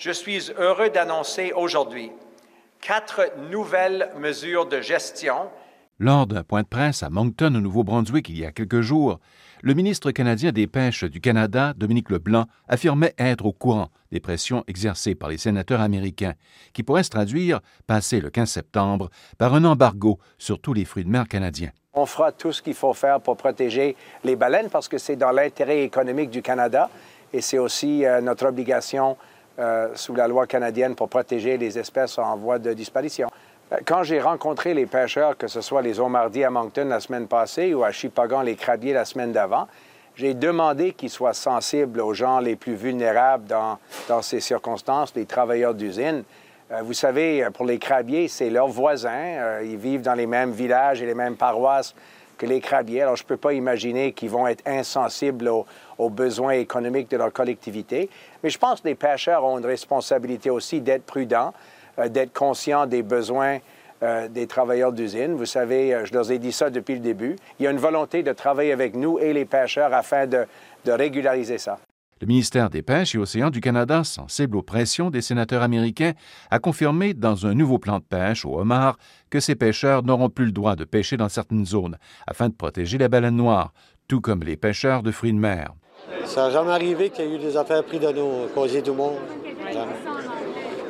Je suis heureux d'annoncer aujourd'hui quatre nouvelles mesures de gestion. Lors d'un point de presse à Moncton, au Nouveau-Brunswick, il y a quelques jours, le ministre canadien des Pêches du Canada, Dominique Leblanc, affirmait être au courant des pressions exercées par les sénateurs américains, qui pourraient se traduire, passé le 15 septembre, par un embargo sur tous les fruits de mer canadiens. On fera tout ce qu'il faut faire pour protéger les baleines parce que c'est dans l'intérêt économique du Canada et c'est aussi euh, notre obligation euh, sous la loi canadienne pour protéger les espèces en voie de disparition. Euh, quand j'ai rencontré les pêcheurs, que ce soit les homardiers à Moncton la semaine passée ou à Chipagan les crabiers la semaine d'avant, j'ai demandé qu'ils soient sensibles aux gens les plus vulnérables dans, dans ces circonstances, les travailleurs d'usine. Euh, vous savez, pour les crabiers, c'est leurs voisins. ils vivent dans les mêmes villages et les mêmes paroisses les crabiers. Alors, je ne peux pas imaginer qu'ils vont être insensibles aux, besoins économiques de leur collectivité. Mais je pense que les pêcheurs ont une responsabilité aussi d'être prudents, euh, d'être conscients des besoins euh, des travailleurs d'usine. Vous savez, euh, je leur ai dit ça depuis le début. Il y a une volonté de travailler avec nous et les pêcheurs afin de régulariser ça. Le ministère des Pêches et Océans du Canada, sensible aux pressions des sénateurs américains, a confirmé dans un nouveau plan de pêche au homard que ces pêcheurs n'auront plus le droit de pêcher dans certaines zones afin de protéger la baleine noire, tout comme les pêcheurs de fruits de mer. Ça n'a jamais arrivé qu'il y ait eu des affaires nos causiers du monde.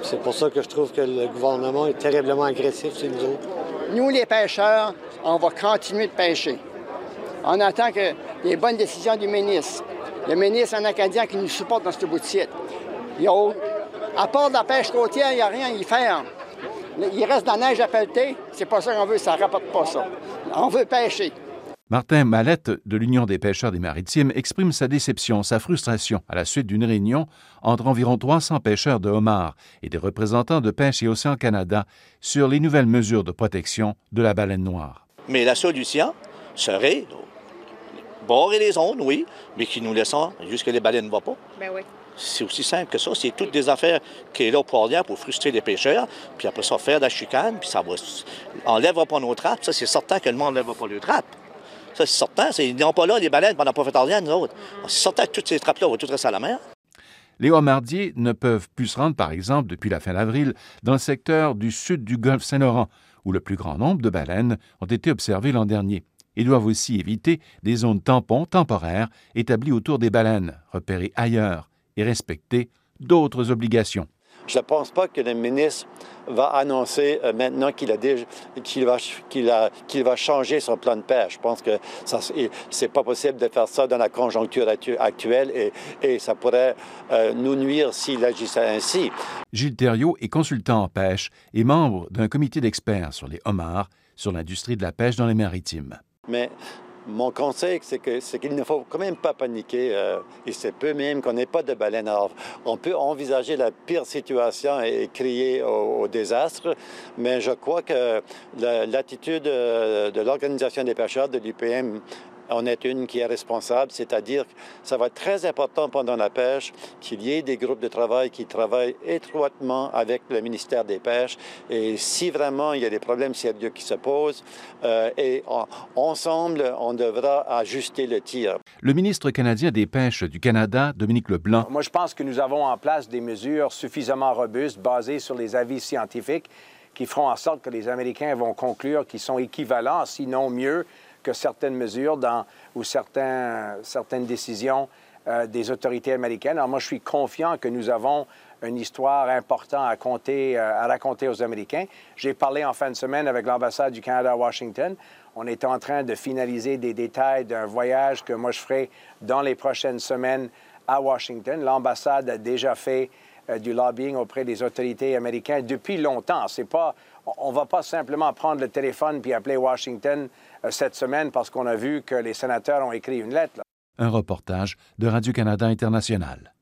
C'est pour ça que je trouve que le gouvernement est terriblement agressif sur nous autres. Nous, les pêcheurs, on va continuer de pêcher. On attend que les bonnes décisions du ministre le ministre un Acadien qui nous supporte dans ce bout de site. Il y a, à part de la pêche côtière, il n'y a rien à y faire. Il reste de la neige à pelleter. C'est pas ça qu'on veut, ça ne rapporte pas ça. On veut pêcher. Martin Mallette de l'Union des pêcheurs des maritimes exprime sa déception, sa frustration à la suite d'une réunion entre environ 300 pêcheurs de homards et des représentants de Pêche et Océan Canada sur les nouvelles mesures de protection de la baleine noire. Mais la solution serait et les zones, oui, mais qui nous laissent jusque les baleines ne vont pas. Ben oui. C'est aussi simple que ça. C'est toutes des affaires qui est là pour rien, pour frustrer les pêcheurs, puis après ça, faire de la chicane, puis ça va. enlèvera pas nos trappes. Ça, c'est certain que le monde n'enlèvera pas les trappes. Ça, c'est certain. Ils n'ont pas là, les baleines, pendant pas fait rien, nous autres. C'est certain que toutes ces trappes-là vont toutes rester à la mer. Les homardiers ne peuvent plus se rendre, par exemple, depuis la fin d'avril, dans le secteur du sud du golfe Saint-Laurent, où le plus grand nombre de baleines ont été observées l'an dernier. Ils doivent aussi éviter des zones tampons temporaires établies autour des baleines, repérées ailleurs, et respecter d'autres obligations. Je ne pense pas que le ministre va annoncer euh, maintenant qu'il va, va, changer son plan de pêche. Je pense que ce n'est pas possible de faire ça dans la conjoncture actuelle et, et ça pourrait euh, nous nuire s'il agissait ainsi. Gilles Thériault est consultant en pêche et membre d'un comité d'experts sur les homards, sur l'industrie de la pêche dans les maritimes. Mais mon conseil, c'est qu'il ne faut quand même pas paniquer. Il se peut même qu'on n'ait pas de baleine. Alors, on peut envisager la pire situation et, crier au, désastre, mais je crois que l'attitude euh, de l'Organisation des pêcheurs de l'UPM on est une qui est responsable, c'est-à-dire que ça va être très important pendant la pêche qu'il y ait des groupes de travail qui travaillent étroitement avec le ministère des Pêches. Et si vraiment il y a des problèmes sérieux qui se posent, euh, et ensemble, on devra ajuster le tir. Le ministre canadien des Pêches du Canada, Dominique Leblanc. Moi, je pense que nous avons en place des mesures suffisamment robustes basées sur les avis scientifiques qui feront en sorte que les Américains vont conclure qu'ils sont équivalents, sinon mieux, que certaines mesures ou certaines décisions euh, des autorités américaines. Alors moi, je suis confiant que nous avons une histoire importante à, euh, à raconter aux Américains. J'ai parlé en fin de semaine avec l'ambassade du Canada à Washington. On est en train de finaliser des détails d'un voyage que moi je ferai dans les prochaines semaines à Washington. L'ambassade a déjà fait du lobbying auprès des autorités américaines depuis longtemps. C'est pas, on ne va pas simplement prendre le téléphone puis appeler Washington euh, cette semaine parce qu'on a vu que les sénateurs ont écrit une lettre. Un reportage de Radio-Canada International.